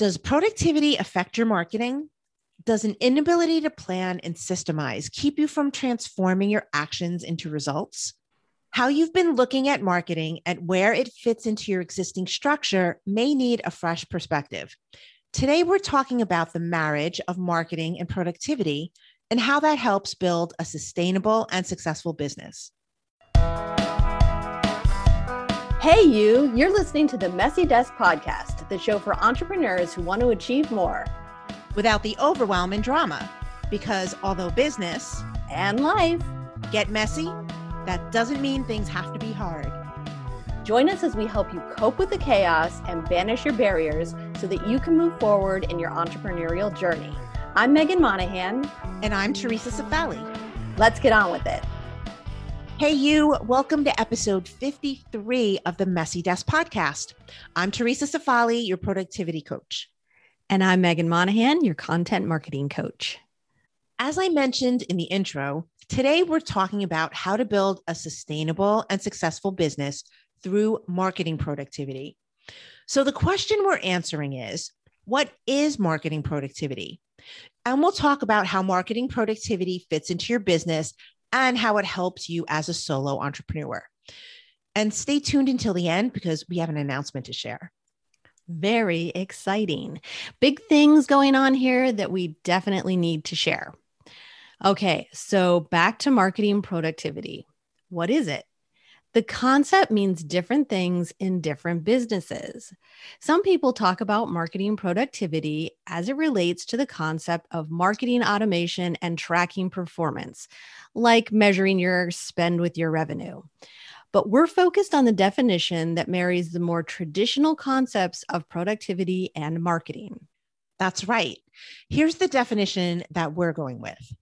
Does productivity affect your marketing? Does an inability to plan and systemize keep you from transforming your actions into results? How you've been looking at marketing and where it fits into your existing structure may need a fresh perspective. Today, we're talking about the marriage of marketing and productivity and how that helps build a sustainable and successful business. Hey, you, you're listening to the Messy Desk Podcast, the show for entrepreneurs who want to achieve more without the overwhelm and drama. Because although business and life get messy, that doesn't mean things have to be hard. Join us as we help you cope with the chaos and banish your barriers so that you can move forward in your entrepreneurial journey. I'm Meghan Monaghan. And I'm Theresa Cifali. Let's get on with it. Hey, you, welcome to episode 53 of the Messy Desk podcast. I'm Theresa Cifali, your productivity coach. And I'm Meghan Monaghan, your content marketing coach. As I mentioned in the intro, today we're talking about how to build a sustainable and successful business through marketing productivity. So, the question we're answering is what is marketing productivity? And we'll talk about how marketing productivity fits into your business and how it helps you as a solo entrepreneur. And stay tuned until the end because we have an announcement to share. Very exciting. Big things going on here that we definitely need to share. Okay, so back to marketing productivity. What is it? The concept means different things in different businesses. Some people talk about marketing productivity as it relates to the concept of marketing automation and tracking performance, like measuring your spend with your revenue. But we're focused on the definition that marries the more traditional concepts of productivity and marketing. That's right. Here's the definition that we're going with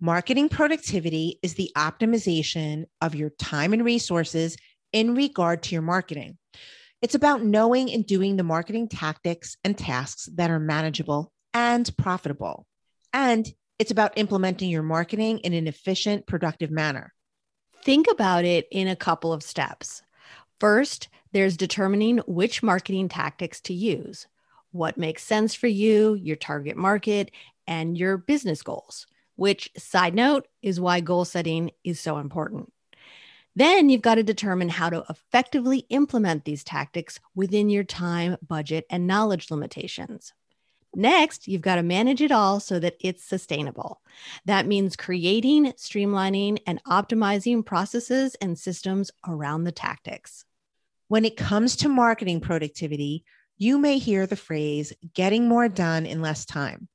Marketing productivity is the optimization of your time and resources in regard to your marketing. It's about knowing and doing the marketing tactics and tasks that are manageable and profitable. And it's about implementing your marketing in an efficient, productive manner. Think about it in a couple of steps. First, there's determining which marketing tactics to use, what makes sense for you, your target market, and your business goals which, side note, is why goal setting is so important. Then you've got to determine how to effectively implement these tactics within your time, budget, and knowledge limitations. Next, you've got to manage it all so that it's sustainable. That means creating, streamlining, and optimizing processes and systems around the tactics. When it comes to marketing productivity, you may hear the phrase getting more done in less time.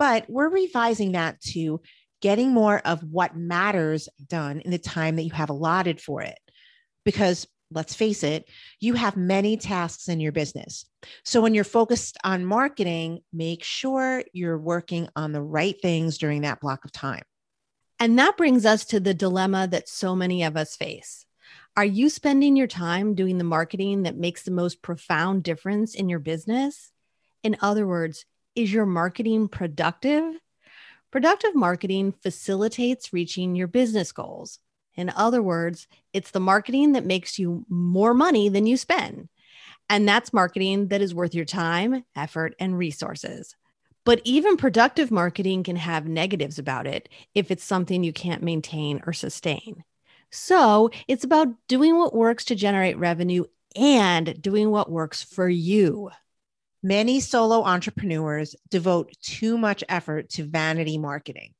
But we're revising that to getting more of what matters done in the time that you have allotted for it. Because let's face it, you have many tasks in your business. So when you're focused on marketing, make sure you're working on the right things during that block of time. And that brings us to the dilemma that so many of us face. Are you spending your time doing the marketing that makes the most profound difference in your business? In other words, is your marketing productive? Productive marketing facilitates reaching your business goals. In other words, it's the marketing that makes you more money than you spend. And that's marketing that is worth your time, effort, and resources. But even productive marketing can have negatives about it if it's something you can't maintain or sustain. So it's about doing what works to generate revenue and doing what works for you. Many solo entrepreneurs devote too much effort to vanity marketing,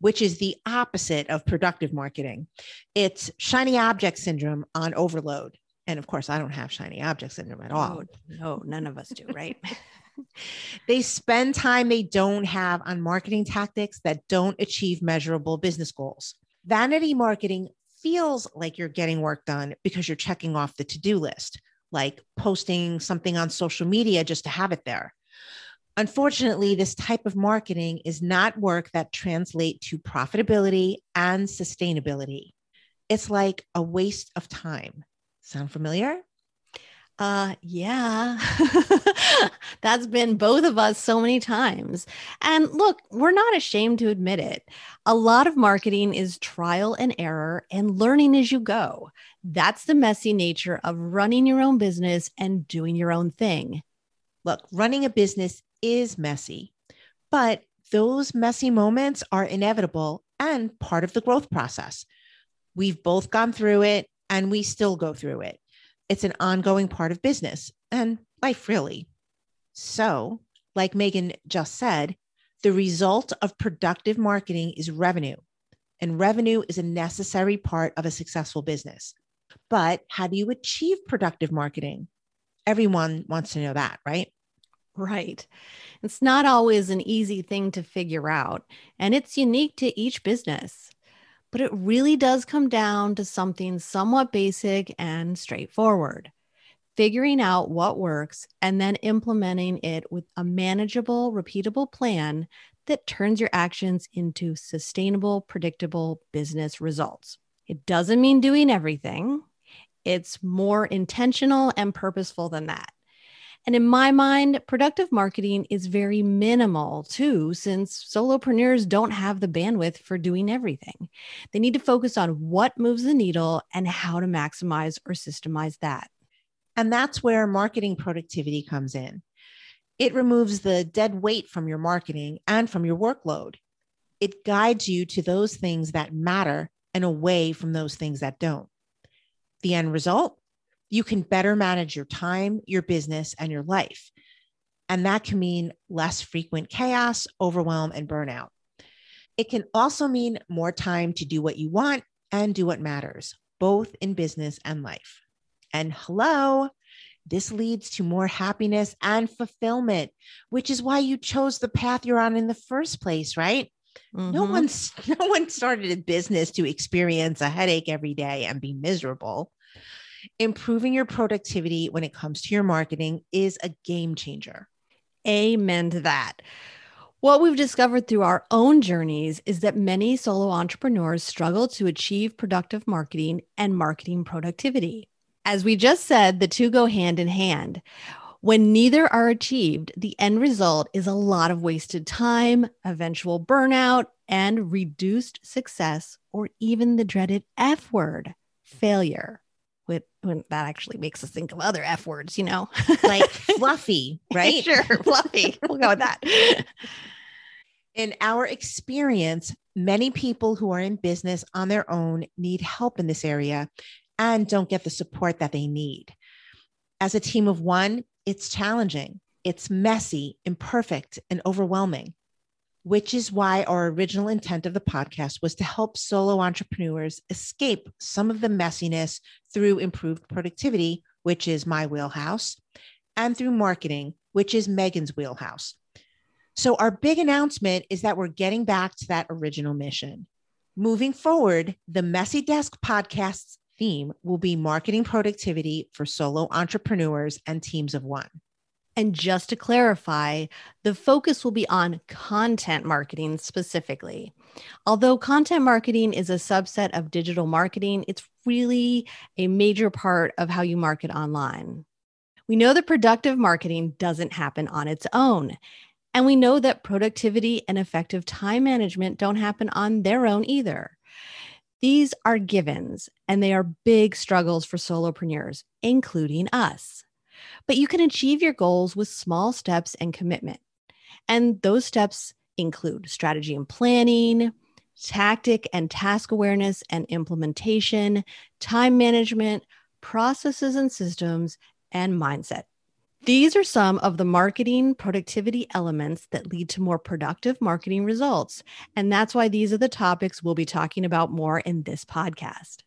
which is the opposite of productive marketing. It's shiny object syndrome on overload. And of course, I don't have shiny object syndrome at all. No, no none of us do, right? they spend time they don't have on marketing tactics that don't achieve measurable business goals. Vanity marketing feels like you're getting work done because you're checking off the to do list like posting something on social media just to have it there. Unfortunately, this type of marketing is not work that translate to profitability and sustainability. It's like a waste of time. Sound familiar? Uh, yeah. That's been both of us so many times. And look, we're not ashamed to admit it. A lot of marketing is trial and error and learning as you go. That's the messy nature of running your own business and doing your own thing. Look, running a business is messy, but those messy moments are inevitable and part of the growth process. We've both gone through it and we still go through it. It's an ongoing part of business and life, really. So, like Meghan just said, the result of productive marketing is revenue, and revenue is a necessary part of a successful business. But how do you achieve productive marketing? Everyone wants to know that, right? Right. It's not always an easy thing to figure out, and it's unique to each business. But it really does come down to something somewhat basic and straightforward figuring out what works and then implementing it with a manageable, repeatable plan that turns your actions into sustainable, predictable business results. It doesn't mean doing everything, it's more intentional and purposeful than that. And in my mind, productive marketing is very minimal too, since solopreneurs don't have the bandwidth for doing everything. They need to focus on what moves the needle and how to maximize or systemize that. And that's where marketing productivity comes in. It removes the dead weight from your marketing and from your workload. It guides you to those things that matter and away from those things that don't. The end result you can better manage your time, your business, and your life. And that can mean less frequent chaos, overwhelm, and burnout. It can also mean more time to do what you want and do what matters, both in business and life. And hello, this leads to more happiness and fulfillment, which is why you chose the path you're on in the first place, right? Mm-hmm. No one's no one started a business to experience a headache every day and be miserable. Improving your productivity when it comes to your marketing is a game changer. Amen to that. What we've discovered through our own journeys is that many solo entrepreneurs struggle to achieve productive marketing and marketing productivity. As we just said, the two go hand in hand. When neither are achieved, the end result is a lot of wasted time, eventual burnout, and reduced success, or even the dreaded F word failure when, when that actually makes us think of other F words, you know, like fluffy, right? sure, fluffy. we'll go with that. In our experience, many people who are in business on their own need help in this area and don't get the support that they need. As a team of one, it's challenging, it's messy, imperfect, and overwhelming which is why our original intent of the podcast was to help solo entrepreneurs escape some of the messiness through improved productivity, which is my wheelhouse, and through marketing, which is Meghan's wheelhouse. So, our big announcement is that we're getting back to that original mission. Moving forward, the Messy Desk podcast's theme will be marketing productivity for solo entrepreneurs and teams of one. And just to clarify, the focus will be on content marketing specifically. Although content marketing is a subset of digital marketing, it's really a major part of how you market online. We know that productive marketing doesn't happen on its own. And we know that productivity and effective time management don't happen on their own either. These are givens, and they are big struggles for solopreneurs, including us. But you can achieve your goals with small steps and commitment. And those steps include strategy and planning, tactic and task awareness and implementation, time management, processes and systems, and mindset. These are some of the marketing productivity elements that lead to more productive marketing results. And that's why these are the topics we'll be talking about more in this podcast.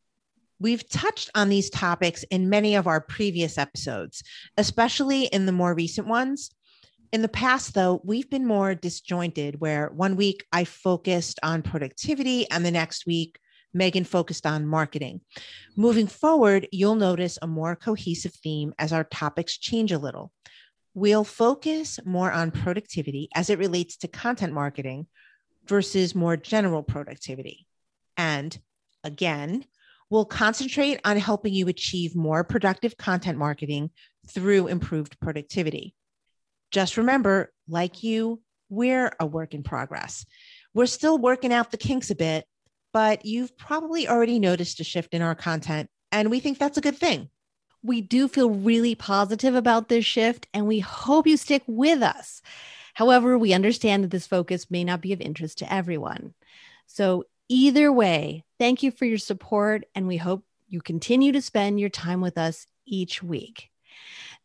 We've touched on these topics in many of our previous episodes, especially in the more recent ones. In the past, though, we've been more disjointed, where one week I focused on productivity and the next week Meghan focused on marketing. Moving forward, you'll notice a more cohesive theme as our topics change a little. We'll focus more on productivity as it relates to content marketing versus more general productivity. And again, will concentrate on helping you achieve more productive content marketing through improved productivity. Just remember, like you, we're a work in progress. We're still working out the kinks a bit, but you've probably already noticed a shift in our content, and we think that's a good thing. We do feel really positive about this shift and we hope you stick with us. However, we understand that this focus may not be of interest to everyone. So, either way, thank you for your support and we hope you continue to spend your time with us each week.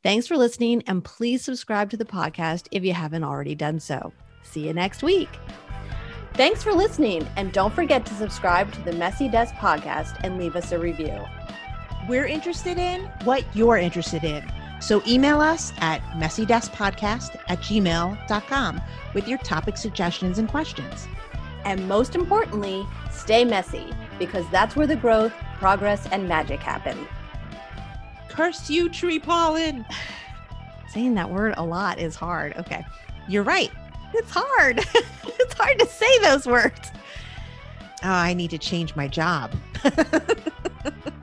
Thanks for listening and please subscribe to the podcast if you haven't already done so. See you next week. Thanks for listening, and don't forget to subscribe to the Messy Desk podcast and leave us a review. We're interested in what you're interested in. So email us at messydeskpodcast at gmail.com with your topic suggestions and questions. And most importantly, stay messy because that's where the growth, progress, and magic happen. Curse you, tree pollen. Saying that word a lot is hard. Okay. You're right. It's hard. it's hard to say those words. Oh, I need to change my job.